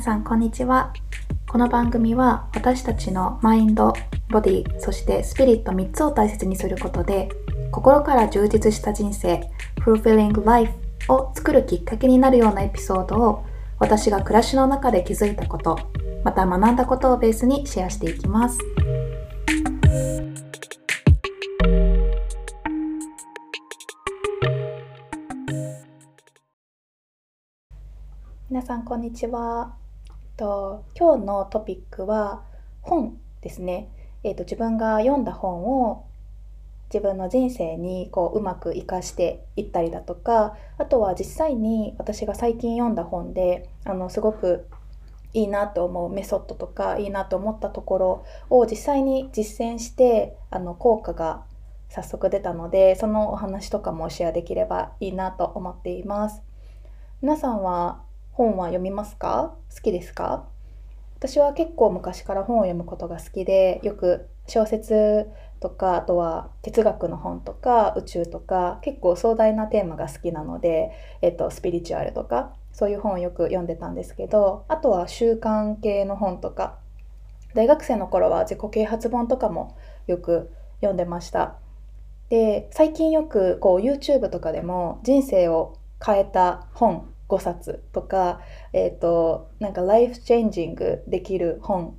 皆さんこんにちは。この番組は私たちのマインドボディそしてスピリット3つを大切にすることで心から充実した人生 Fulfilling Life を作るきっかけになるようなエピソードを私が暮らしの中で気づいたことまた学んだことをベースにシェアしていきます。皆さんこんにちは。と今日のトピックは本ですね、えーと、自分が読んだ本を自分の人生にこううまく活かしていったりだとかあとは実際に私が最近読んだ本であのすごくいいなと思うメソッドとかいいなと思ったところを実際に実践してあの効果が早速出たのでそのお話とかもシェアできればいいなと思っています。皆さんは本は読みますか？好きですか？私は結構昔から本を読むことが好きでよく小説とかあとは哲学の本とか宇宙とか結構壮大なテーマが好きなので、えっと、スピリチュアルとかそういう本をよく読んでたんですけどあとは習慣系の本とか大学生の頃は自己啓発本とかもよく読んでました。で最近よくこう YouTube とかでも人生を変えた本5冊とか、えっ、ー、と、なんかライフチェンジングできる本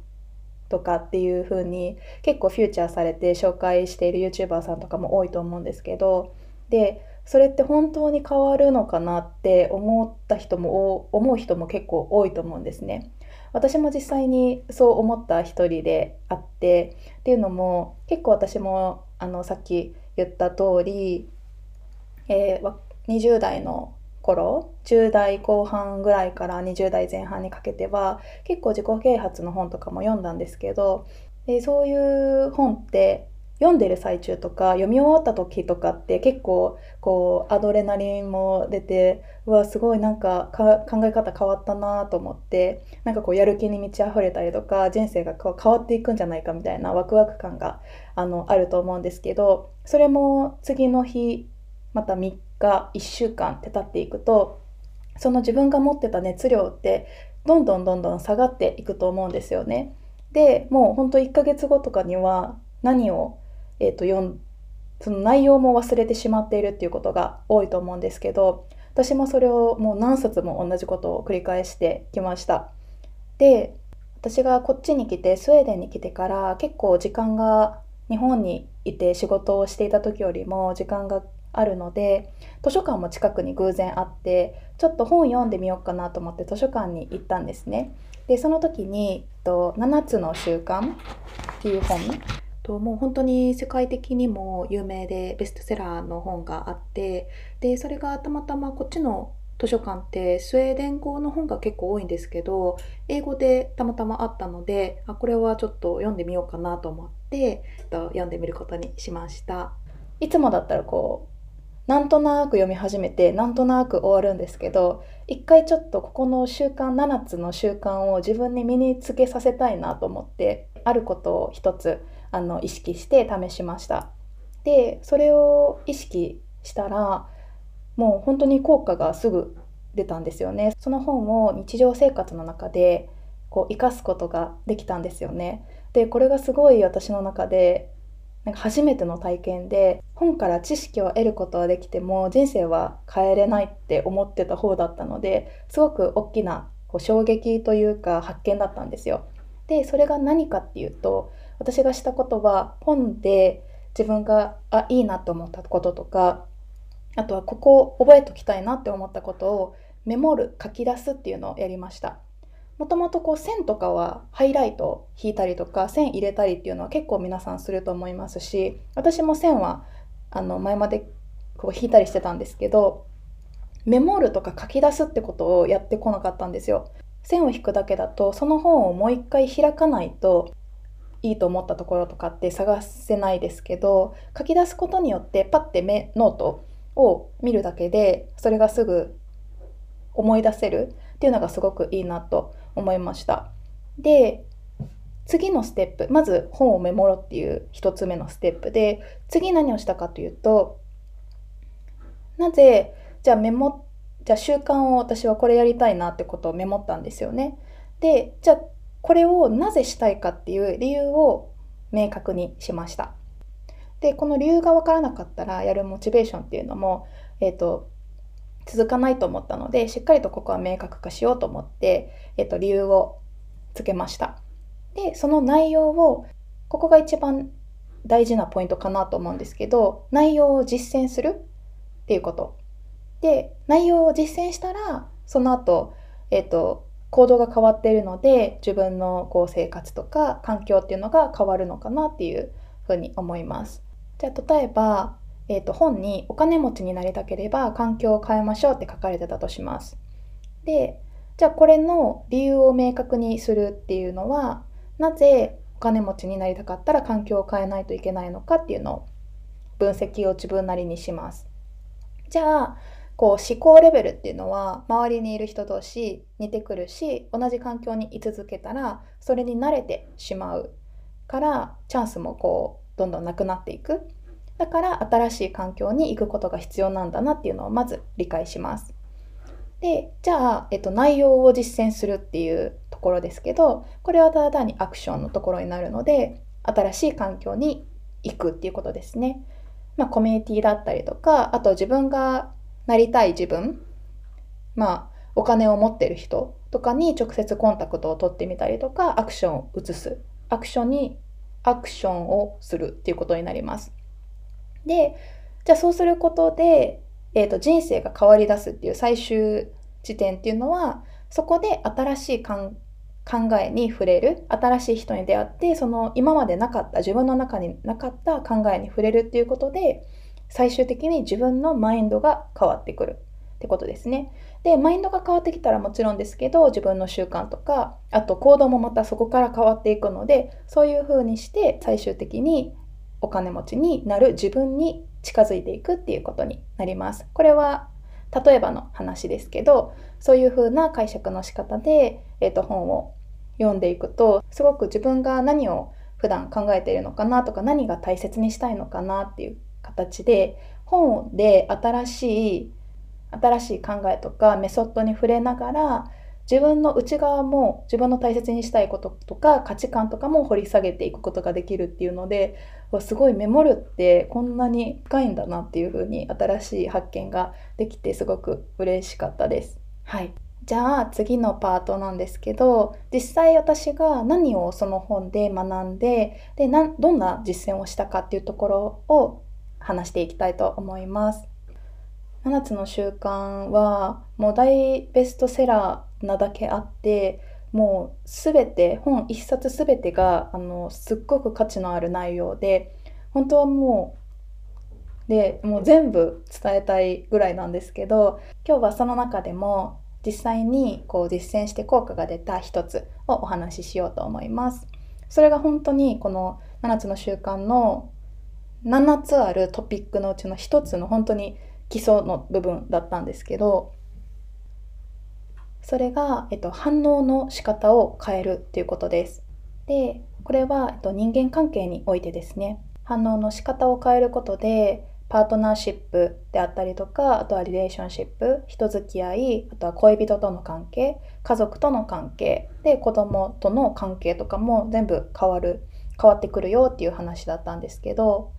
とかっていう風に結構フューチャーされて紹介している YouTuber さんとかも多いと思うんですけど、で、それって本当に変わるのかなって思った人も、思う人も結構多いと思うんですね。私も実際にそう思った一人であってっていうのも結構私もあのさっき言った通り、えー、20代の頃10代後半ぐらいから20代前半にかけては結構自己啓発の本とかも読んだんですけどでそういう本って読んでる最中とか読み終わった時とかって結構こうアドレナリンも出てうわすごいなんか考え方変わったなと思ってなんかこうやる気に満ち溢れたりとか人生が変わっていくんじゃないかみたいなワクワク感があのあると思うんですけどそれも次の日また3が1週間って経っていくとその自分が持ってた熱量ってどんどんどんどん下がっていくと思うんですよね。でもうほんと1ヶ月後とかには何を、えーと、読んその内容も忘れてしまっているっていうことが多いと思うんですけど私もそれをもう何冊も同じことを繰り返してきました。で私がこっちに来てスウェーデンに来てから結構時間が日本にいて仕事をしていた時よりも時間があるので図書館も近くに偶然あってちょっと本読んでみようかなと思って図書館に行ったんですね。でその時に「7つの習慣」っていう本ともう本当に世界的にも有名でベストセラーの本があってでそれがたまたまこっちの図書館ってスウェーデン語の本が結構多いんですけど英語でたまたまあったのであこれはちょっと読んでみようかなと思って読んでみることにしましたいつもだったらこうなんとなく読み始めてなんとなく終わるんですけど一回ちょっとここの習慣7つの習慣を自分に身につけさせたいなと思ってあることを一つあの意識して試しました。でそれを意識したらもう本当に効果がすぐ出たんですよね。その本を日常生活の中でこう生かすことができたんですよね。でこれがすごい私の中でなんか初めての体験で本から知識を得ることはできても人生は変えれないって思ってた方だったのですごく大きなこう衝撃というか発見だったんですよ。でそれが何かっていうと私がしたことは本で自分があいいなと思ったこととかあとはここを覚えときたいなって思ったことをメモる書き出すっていうのをやりました。もともとこう線とかはハイライト引いたりとか線入れたりっていうのは結構皆さんすると思いますし私も線はあの前までこう引いたりしてたんですけどメモるとか書き出すってことをやってこなかったんですよ。線を引くだけだとその本をもう一回開かないといいと思ったところとかって探せないですけど書き出すことによってパッてメモノートを見るだけでそれがすぐ思い出せるっていうのがすごくいいなと思いました。で次のステップまず本をメモろっていう1つ目のステップで次何をしたかというとなぜじゃあメモじゃあ習慣を私はこれやりたいなってことをメモったんですよね。でじゃあこれをなぜしたいかっていう理由を明確にしましたでこの理由が分からなかったらやるモチベーションっていうのも、えーと、続かないと思ったのでしっかりとここは明確化しようと思って、えーと理由をつけましたでその内容をここが一番大事なポイントかなと思うんですけど内容を実践するっていうことで内容を実践したらその後、えっ、と行動が変わっているので自分のこう生活とか環境っていうのが変わるのかなっていうふうに思います。じゃあ例えば、えー、と本にお金持ちになりたければ環境を変えましょうって書かれてたとします。でじゃあこれの理由を明確にするっていうのはなぜお金持ちになりたかったら環境を変えないといけないのかっていうのを分析を自分なりにします。じゃあこう思考レベルっていうのは周りにいる人同士似てくるし同じ環境に居続けたらそれに慣れてしまうからチャンスもこうどんどんなくなっていくだから新しい環境に行くことが必要なんだなっていうのをまず理解します。でじゃあ、えっと、内容を実践するっていうところですけどこれはただ単にアクションのところになるので新しい環境に行くっていうことですね。まあ、コミュニティだったりとかあと自分がなりたい自分まあお金を持ってる人とかに直接コンタクトを取ってみたりとかアクションを移す。アクションにアクションをするっていうことになります。でじゃあそうすることで、えーと、人生が変わりだすっていう最終地点っていうのはそこで新しい考えに触れる新しい人に出会ってその今までなかった自分の中になかった考えに触れるっていうことで最終的に自分のマインドが変わってくるってことですね。で、マインドが変わってきたらもちろんですけど、自分の習慣とか、あと行動もまたそこから変わっていくので、そういう風にして最終的にお金持ちになる自分に近づいていくっていうことになります。これは例えばの話ですけど、そういう風な解釈の仕方で、えー、と本を読んでいくと、すごく自分が何を普段考えているのかなとか何が大切にしたいのかなっていう形で本で新しい新しい考えとかメソッドに触れながら自分の内側も自分の大切にしたいこととか価値観とかも掘り下げていくことができるっていうのですごいメモるってこんなに深いんだなっていう風に新しい発見ができてすごく嬉しかったです。はい、じゃあ次のパートなんですけど実際私が何をその本で学んででどんな実践をしたかっていうところを話していきたいと思います。7つの習慣はもう大ベストセラーなだけあってもう全て本一冊全てがあのすっごく価値のある内容で本当はもうでもう全部伝えたいぐらいなんですけど今日はその中でも実際にこう実践して効果が出た一つをお話ししようと思います。それが本当にこの7つの習慣の7つあるトピックのうちの1つの本当に基礎の部分だったんですけどそれが、えっと、反応の仕方を変えるっていうことです。でこれは、えっと、人間関係においてですね反応の仕方を変えることでパートナーシップであったりとかあとはリレーションシップ人付き合いあとは恋人との関係家族との関係で子供との関係とかも全部変わる変わってくるよっていう話だったんですけど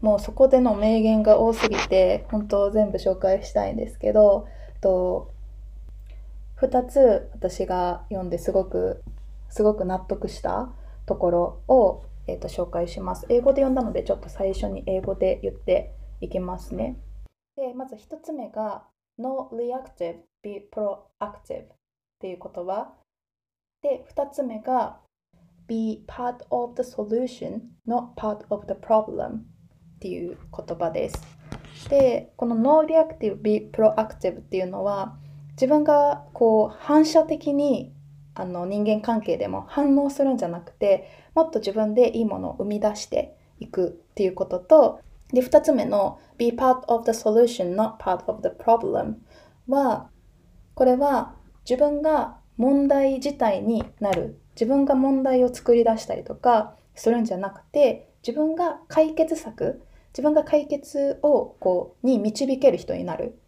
もうそこでの名言が多すぎて本当全部紹介したいんですけどと2つ私が読んですごくすごく納得したところを、えーと、紹介します。英語で読んだのでちょっと最初に英語で言っていきますね。でまず1つ目が No reactive, be proactive っていう言葉。で2つ目が Be part of the solution, not part of the problem っていう言葉です。でこの No reactive be proactive っていうのは自分がこう反射的にあの人間関係でも反応するんじゃなくてもっと自分でいいものを生み出していくっていうこととで2つ目の be part of the solution not part of the problem はこれは自分が問題自体になる。自分が問題を作り出したりとかするんじゃなくて自分が解決策自分が解決をこうに導ける人になる。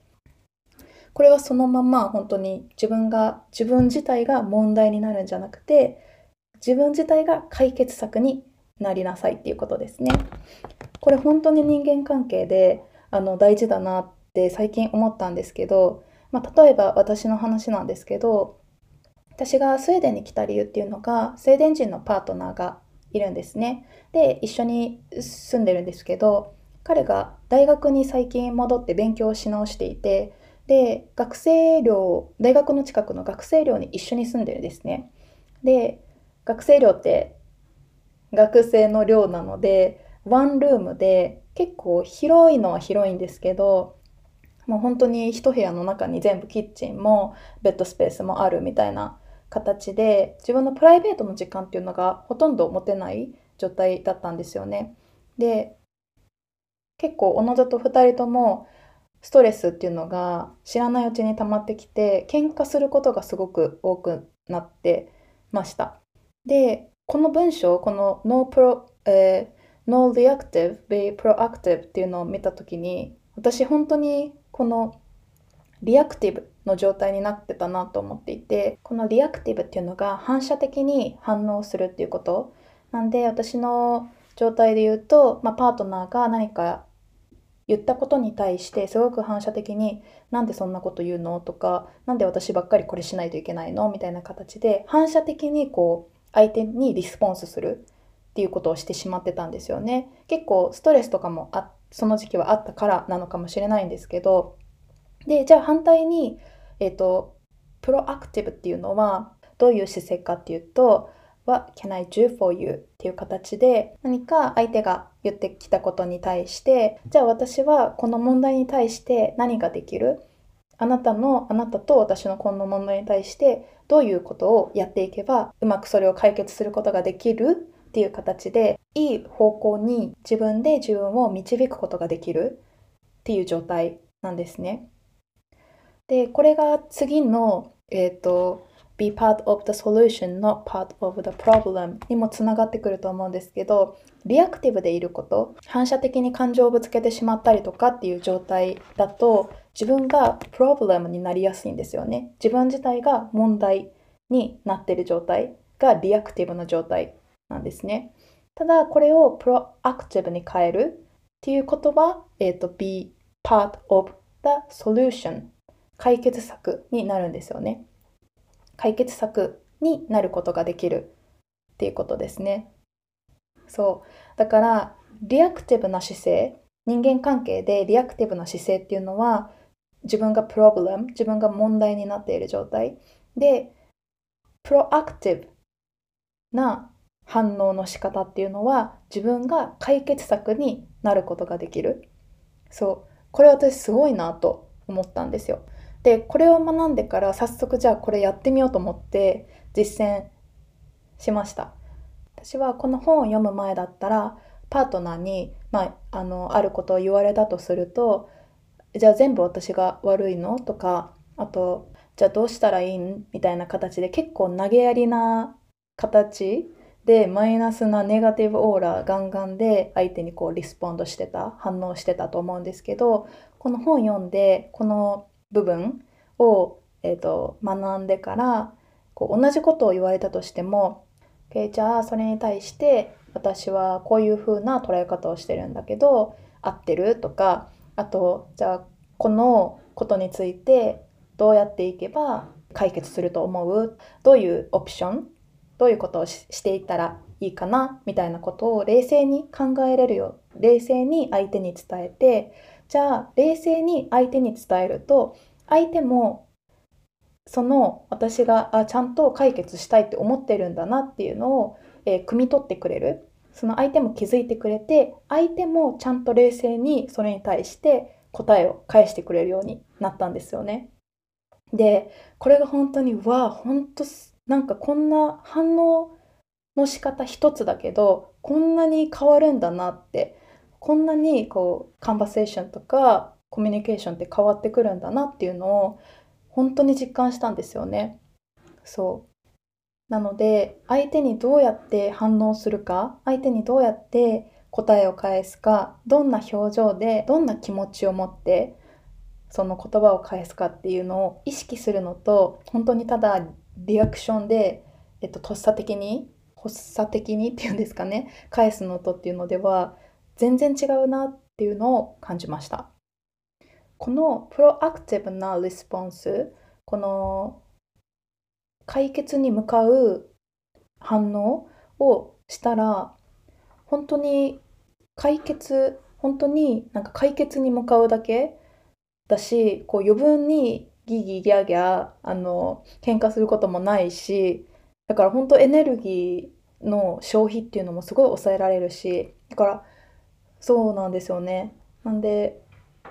これはそのまま本当に自分が自分自体が問題になるんじゃなくて自分自体が解決策になりなさいっていうことですね。これ本当に人間関係であの大事だなって最近思ったんですけど、まあ、例えば私の話なんですけど私がスウェーデンに来た理由っていうのがスウェーデン人のパートナーがいるんですね。で一緒に住んでるんですけど彼が大学に最近戻って勉強し直していてで学生寮大学の近くの学生寮に一緒に住んでるんですね。で学生寮って学生の寮なのでワンルームで結構広いのは広いんですけどもう本当に一部屋の中に全部キッチンもベッドスペースもあるみたいな形で自分のプライベートの時間っていうのがほとんど持てない状態だったんですよね。で結構おのずと2人ともストレスっていうのが知らないうちに溜まってきて喧嘩することがすごく多くなってました。でこの文章この No, pro、えー、no reactive be proactive っていうのを見た時に私本当にこのリアクティブの状態になってたなと思っていてこのリアクティブっていうのが反射的に反応するっていうことなんで私の状態で言うと、まあ、パートナーが何か言ったことに対してすごく反射的になんでそんなこと言うの？とか何で私ばっかりこれしないといけないの？みたいな形で反射的にこう相手にリスポンスするっていうことをしてしまってたんですよね。結構ストレスとかもあその時期はあったからなのかもしれないんですけどでじゃあ反対にえっ、ー、とプロアクティブっていうのはどういう姿勢かっていうと What can I do for you? っていう形で何か相手が言ってきたことに対してじゃあ私はこの問題に対して何ができる？あなたのあなたと私のこの問題に対してどういうことをやっていけばうまくそれを解決することができる？っていう形でいい方向に自分で自分を導くことができる？っていう状態なんですね。でこれが次の、えーと be part of the solution, not part of the problem にもつながってくると思うんですけど、リアクティブでいること、反射的に感情をぶつけてしまったりとかっていう状態だと、自分がプロブレムになりやすいんですよね。自分自体が問題になっている状態がリアクティブの状態なんですね。ただ、これをプロアクティブに変えるっていうことは、えっ、ー、と、be part of the solution 解決策になるんですよね。解決策になることができるっていうことですね。そう。だからリアクティブな姿勢人間関係でリアクティブな姿勢っていうのは自分がプロブレム自分が問題になっている状態。でプロアクティブな反応の仕方っていうのは自分が解決策になることができる。そう。これ私すごいなと思ったんですよ。でこれを学んでから早速じゃあこれやってみようと思って実践しました。私はこの本を読む前だったらパートナーに、まあ、あのあることを言われたとするとじゃあ全部私が悪いの？とかあとじゃあどうしたらいいん？みたいな形で結構投げやりな形でマイナスなネガティブオーラガンガンで相手にこうリスポンドしてた反応してたと思うんですけどこの本読んでこの部分を、えーと、学んでからこう同じことを言われたとしても、okay、じゃあそれに対して私はこういう風な捉え方をしてるんだけど合ってる？とかあとじゃあこのことについてどうやっていけば解決すると思う？どういうオプション？どういうことをしていったらいいかな？みたいなことを冷静に考えれるよ冷静に相手に伝えてじゃあ冷静に相手に伝えると相手もその私があちゃんと解決したいって思ってるんだなっていうのを、えー、汲み取ってくれるその相手も気づいてくれて相手もちゃんと冷静にそれに対して答えを返してくれるようになったんですよね。でこれが本当にわあ本当なんかこんな反応の仕方一つだけどこんなに変わるんだなってこんなにこうカンバセーションとかコミュニケーションって変わってくるんだなっていうのを本当に実感したんですよね。そうなので相手にどうやって反応するか相手にどうやって答えを返すかどんな表情でどんな気持ちを持ってその言葉を返すかっていうのを意識するのと本当にただリアクションで、えっと、とっさ的に発作的にっていうんですかね返すのとっていうのでは全然違うなっていうのを感じました。このプロアクティブなリスポンスこの解決に向かう反応をしたら本当に解決本当になんか解決に向かうだけだしこう余分にギギギャギャあの喧嘩することもないしだから本当エネルギーの消費っていうのもすごい抑えられるしだからそうなんですよね。なんで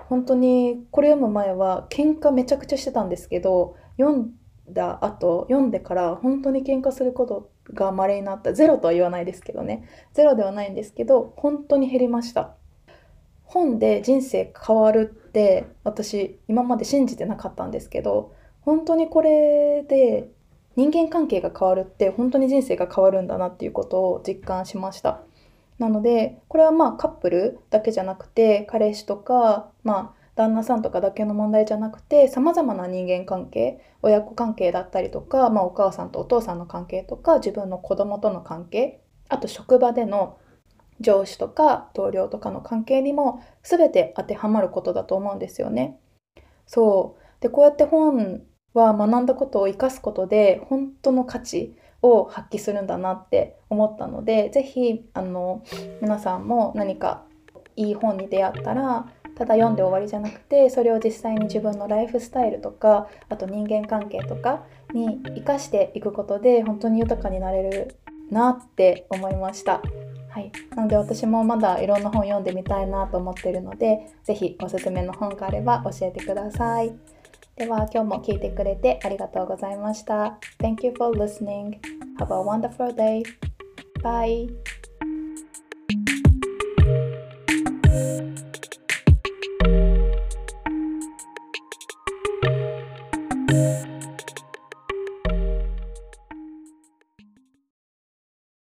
本当にこれ読む前は喧嘩めちゃくちゃしてたんですけど読んだ後読んでから本当に喧嘩することが稀になった。ゼロとは言わないですけどね。ゼロではないんですけど本当に減りました。本で人生変わるって私今まで信じてなかったんですけど本当にこれで人間関係が変わるって本当に人生が変わるんだなっていうことを実感しました。なのでこれはまあカップルだけじゃなくて彼氏とかまあ旦那さんとかだけの問題じゃなくてさまざまな人間関係親子関係だったりとか、まあ、お母さんとお父さんの関係とか自分の子供との関係あと職場での上司とか同僚とかの関係にも全て当てはまることだと思うんですよね。そうでこうやって本は学んだことを生かすことで本当の価値を発揮するんだなって思ったので是非あの皆さんも何かいい本に出会ったらただ読んで終わりじゃなくてそれを実際に自分のライフスタイルとかあと人間関係とかに生かしていくことで本当に豊かになれるなって思いました。はい、なので私もまだいろんな本読んでみたいなと思ってるので是非おすすめの本があれば教えてください。では今日も聞いてくれてありがとうございました。Thank you for listening. Have a wonderful day. Bye.